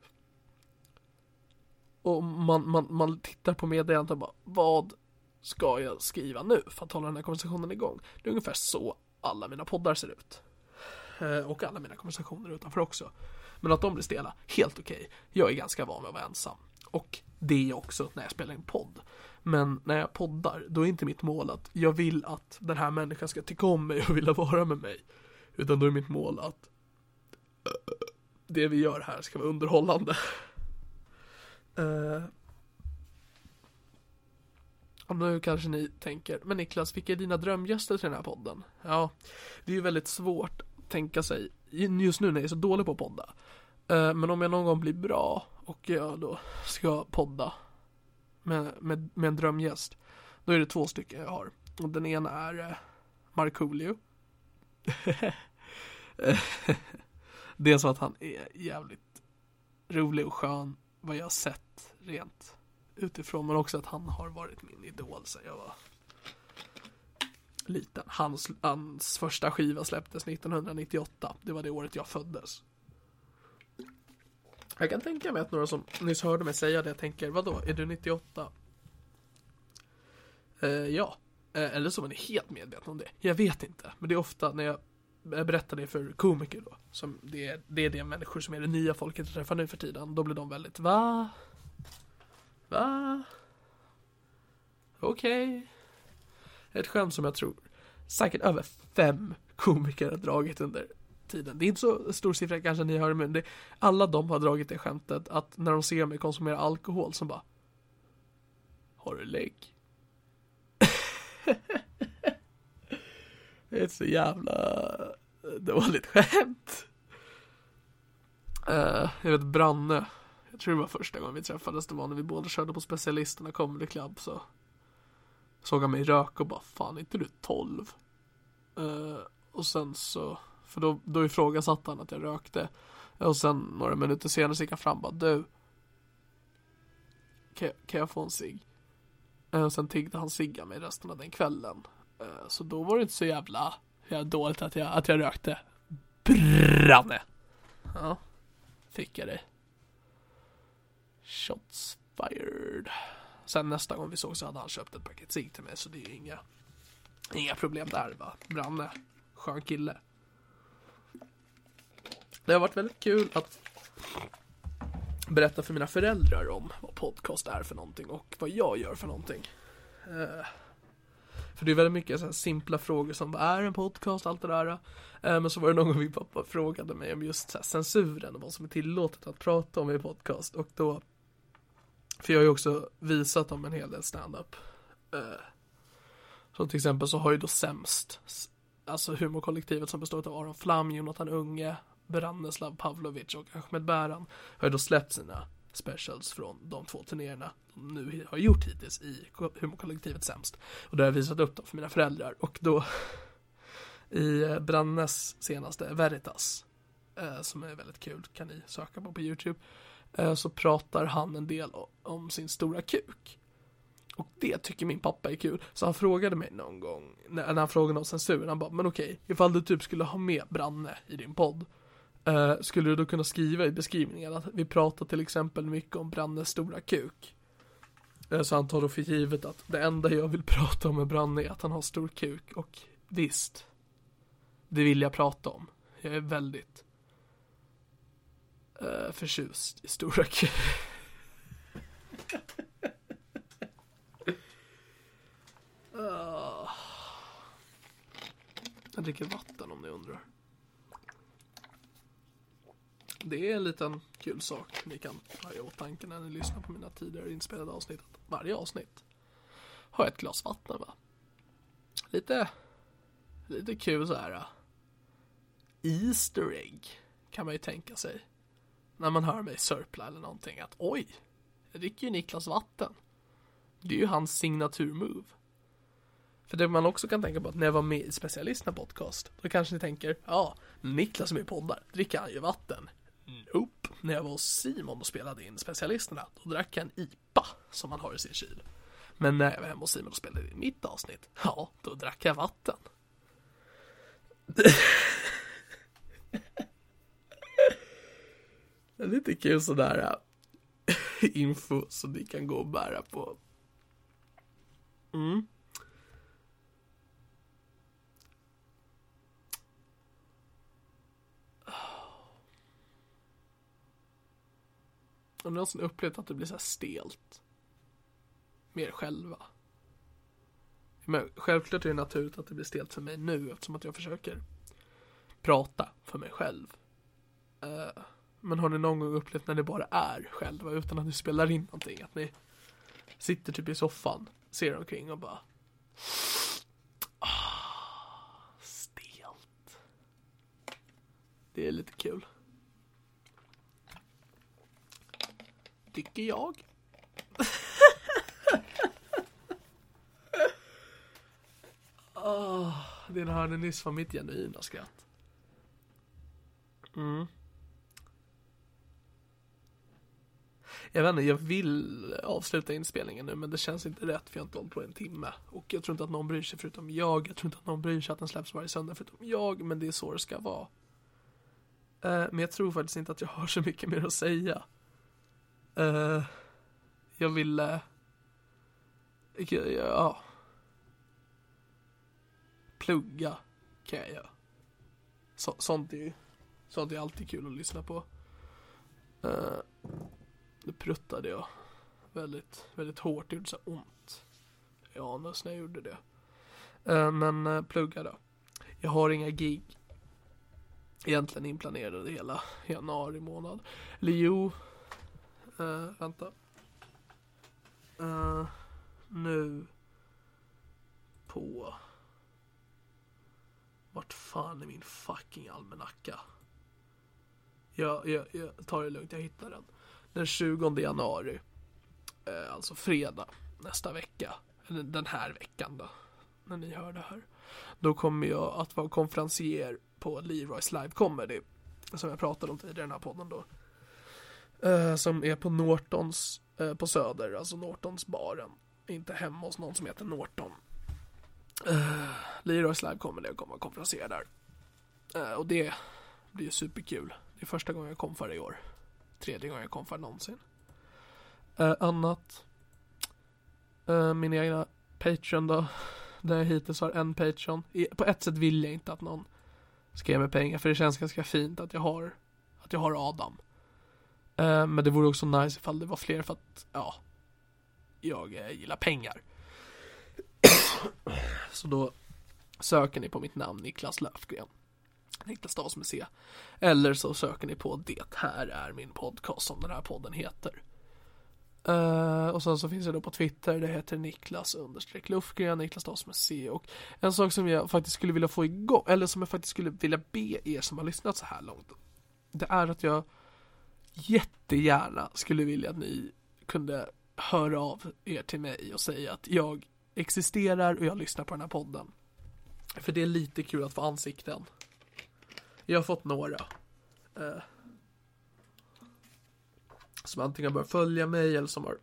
[SPEAKER 1] Och man, man, man tittar på meddelandet och bara, vad ska jag skriva nu för att hålla den här konversationen igång? Det är ungefär så alla mina poddar ser ut. Eh, och alla mina konversationer utanför också. Men att de blir stela, helt okej. Okay. Jag är ganska van vid att vara ensam. Och det är jag också när jag spelar en podd. Men när jag poddar, då är inte mitt mål att jag vill att den här människan ska tycka om mig och vilja vara med mig. Utan då är mitt mål att det vi gör här ska vara underhållande. Uh, och nu kanske ni tänker, men Niklas, vilka är dina drömgäster till den här podden? Ja, det är ju väldigt svårt att tänka sig, just nu när jag är så dålig på att podda. Uh, men om jag någon gång blir bra och jag då ska podda med, med, med en drömgäst, då är det två stycken jag har. Och den ena är uh, Markoolio. (laughs) (laughs) Dels för att han är jävligt rolig och skön vad jag har sett rent utifrån men också att han har varit min idol sen jag var liten. Hans, hans första skiva släpptes 1998. Det var det året jag föddes. Jag kan tänka mig att några som nyss hörde mig säga det tänker, vadå, är du 98? Eh, ja, eh, eller så var ni helt medvetna om det. Jag vet inte, men det är ofta när jag berätta berättar det för komiker då. Som det, är, det är det människor som är det nya folket träffar nu för tiden. Då blir de väldigt, va? Va? Okej. Okay. Ett skämt som jag tror säkert över fem komiker har dragit under tiden. Det är inte så stor siffra kanske ni hör men det, alla de har dragit det skämtet att när de ser mig konsumera alkohol så bara Har du lägg? Det är ett så jävla dåligt skämt. Uh, jag vet Branne, jag tror det var första gången vi träffades, det var när vi båda körde på specialisterna comedy club så såg han mig röka och bara fan är inte du 12? Uh, eh, och sen så, för då, då ifrågasatte han att jag rökte. Och sen några minuter senare så gick han fram och bara du kan, kan jag få en cigg? Uh, och sen tiggde han cigga mig resten av den kvällen. Eh, så då var det inte så jävla, jävla dåligt att jag, att jag rökte. Branne! Ja, fick jag det. Shots fired. Sen nästa gång vi såg så hade han köpt ett paket cigg till mig så det är ju inga, inga problem där va. Branne, skön kille. Det har varit väldigt kul att berätta för mina föräldrar om vad podcast är för någonting och vad jag gör för någonting. För det är väldigt mycket så simpla frågor som vad är en podcast, allt det där. Eh, men så var det någon gång min pappa frågade mig om just så censuren och vad som är tillåtet att prata om i podcast. Och då, för jag har ju också visat om en hel del standup. Eh, som till exempel så har ju då sämst, alltså humorkollektivet som består av Aron Flam, Jonathan Unge, Branislav Pavlovic och Ahmed Bäran har ju då släppt sina specials från de två turnéerna de nu har gjort hittills i humorkollektivet Sämst. Och då har jag visat upp dem för mina föräldrar och då (laughs) i eh, Brannes senaste Veritas eh, som är väldigt kul, kan ni söka på på YouTube eh, så pratar han en del om sin stora kuk. Och det tycker min pappa är kul. Så han frågade mig någon gång, när han frågade om censuren, han bara, men okej, ifall du typ skulle ha med Branne i din podd, eh, skulle du då kunna skriva i beskrivningen att vi pratar till exempel mycket om Brannes stora kuk? Eh, så han tar då för givet att det enda jag vill (laughs) prata om med Branne är att han har stor kuk och visst, det vill jag prata om. Jag är väldigt eh, förtjust i stora (laughs) kuk. uh. Jag dricker vatten om ni undrar. Det är en liten kul sak ni kan ha i åtanke när ni lyssnar på mina tidigare inspelade avsnitt. Att varje avsnitt har ett glas vatten va. Lite, lite kul så här. Äh, Easter egg kan man ju tänka sig. När man hör mig sörpla eller någonting att oj, jag dricker ju Niklas vatten. Det är ju hans signaturmove. För det man också kan tänka på att när jag var med i specialisterna podcast, då kanske ni tänker, ja, Niklas som är poddar, dricker han ju vatten. Mm. Nope. När jag var hos Simon och spelade in specialisterna, då drack jag en IPA som man har i sin kyl. Men när jag var hemma hos Simon och spelade in mitt avsnitt, ja, då drack jag vatten. Det är lite kul sådär äh, info som ni kan gå och bära på. Mm. Har ni någonsin upplevt att det blir så här stelt? Mer själva? Men självklart är det naturligt att det blir stelt för mig nu eftersom att jag försöker prata för mig själv. Uh, men har ni någon gång upplevt när ni bara är själva utan att ni spelar in någonting? Att ni sitter typ i soffan, ser omkring och bara ah, Stelt. Det är lite kul. Tycker jag. oh, det hörde nyss var mitt genuina skratt. Mm. Jag vet inte, jag vill avsluta inspelningen nu men det känns inte rätt för jag har inte hållit på en timme. Och jag tror inte att någon bryr sig förutom jag. Jag tror inte att någon bryr sig att den släpps varje söndag förutom jag. Men det är så det ska vara. Uh, men jag tror faktiskt inte att jag har så mycket mer att säga. Uh, jag ville... Uh, ja. Plugga kan jag göra. Så, sånt är ju sånt är alltid kul att lyssna på. Uh, pruttade jag väldigt, väldigt hårt. Det gjorde så ont. anus när jag gjorde det. Uh, men uh, plugga då. Jag har inga gig egentligen inplanerade hela januari månad. Eller jo, uh, vänta. Uh, nu på vart fan är min fucking almanacka? Jag, jag, jag tar det lugnt, jag hittar den den 20 januari, Uh, alltså fredag nästa vecka, eller den här veckan då, när ni hör det här. Då kommer jag att vara konferencier på Leroys Live Comedy, som jag pratade om tidigare i den här podden då. Eh, som är på Nortons, eh, på Söder, alltså Nortons baren. Inte hemma hos någon som heter Norton. Uh, Leroys kommer det jag kommer att konferensera där. Eh, och det blir superkul. Det är första gången jag kom för i år tredje gången jag kom för någonsin. Eh, annat. Eh, min egna Patreon då. Där jag hittills har en Patreon. På ett sätt vill jag inte att någon ska ge mig pengar. För det känns ganska fint att jag har, att jag har Adam. Eh, men det vore också nice ifall det var fler för att, ja. Jag eh, gillar pengar. (clears throat) Så då söker ni på mitt namn Niklas Löfgren. Niklas Stas med C. Eller så söker ni på Det här är min podcast som den här podden heter. Uh, och sen så finns jag då på Twitter, det heter Niklas understreck Lufgren, Niklas Stas med C. Och en sak som jag faktiskt skulle vilja få igång, eller som jag faktiskt skulle vilja be er som har lyssnat så här långt. Det är att jag jättegärna skulle vilja att ni kunde höra av er till mig och säga att jag existerar och jag lyssnar på den här podden. För det är lite kul att få ansikten jag har fått några. Eh, som antingen bör följa mig eller som har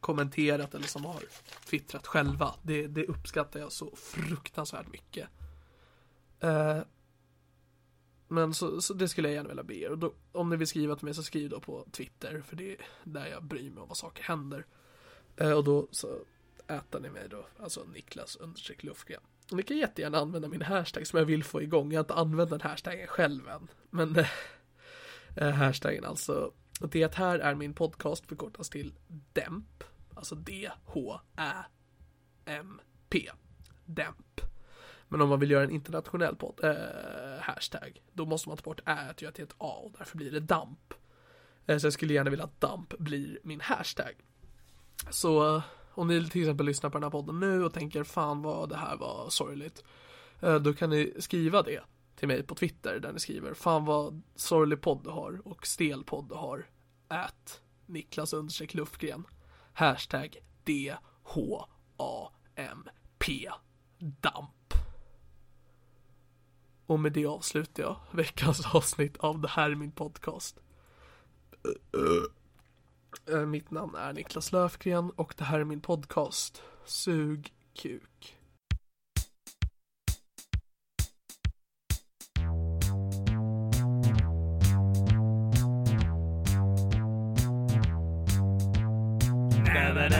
[SPEAKER 1] kommenterat eller som har twittrat själva. Det, det uppskattar jag så fruktansvärt mycket. Eh, men så, så, det skulle jag gärna vilja be er. Och då, om ni vill skriva till mig så skriv då på Twitter. För det är där jag bryr mig om vad saker händer. Eh, och då så äter ni mig då. Alltså Niklas understreck Lufgren. Ni kan jättegärna använda min hashtag som jag vill få igång. Jag har inte använt den hashtaggen själv än. Men eh, eh hashtaggen alltså. Det här är min podcast förkortas till DEMP. Alltså D-H-Ä-M-P. DEMP. Men om man vill göra en internationell podd, eh, hashtag, då måste man ta bort ä och göra till ett a och därför blir det DAMP. Eh, så jag skulle gärna vilja att DAMP blir min hashtag. Så eh, om ni till exempel lyssnar på den här podden nu och tänker fan vad det här var sorgligt. Eh, då kan ni skriva det till mig på Twitter där ni skriver fan vad sorglig podd du har och stel podd du har. Ät Niklas understreck Lufgren. Hashtag DHAMP. Damp. Och med det avslutar jag veckans (laughs) avsnitt av Det här är min podcast. Eh, eh, mitt namn är Niklas Löfgren och det här är min podcast Sug kuk. Det här är